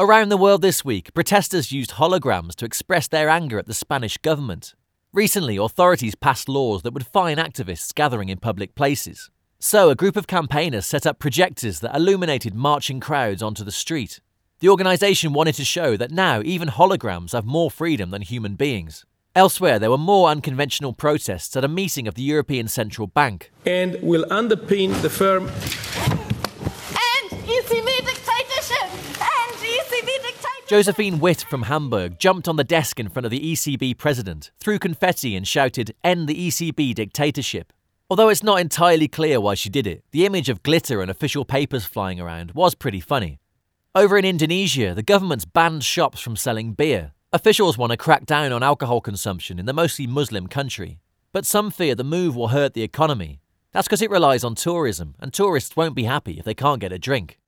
Around the world this week, protesters used holograms to express their anger at the Spanish government. Recently, authorities passed laws that would fine activists gathering in public places. So, a group of campaigners set up projectors that illuminated marching crowds onto the street. The organisation wanted to show that now even holograms have more freedom than human beings. Elsewhere, there were more unconventional protests at a meeting of the European Central Bank. And will underpin the firm Josephine Witt from Hamburg jumped on the desk in front of the ECB president, threw confetti, and shouted, End the ECB dictatorship. Although it's not entirely clear why she did it, the image of glitter and official papers flying around was pretty funny. Over in Indonesia, the government's banned shops from selling beer. Officials want to crack down on alcohol consumption in the mostly Muslim country. But some fear the move will hurt the economy. That's because it relies on tourism, and tourists won't be happy if they can't get a drink.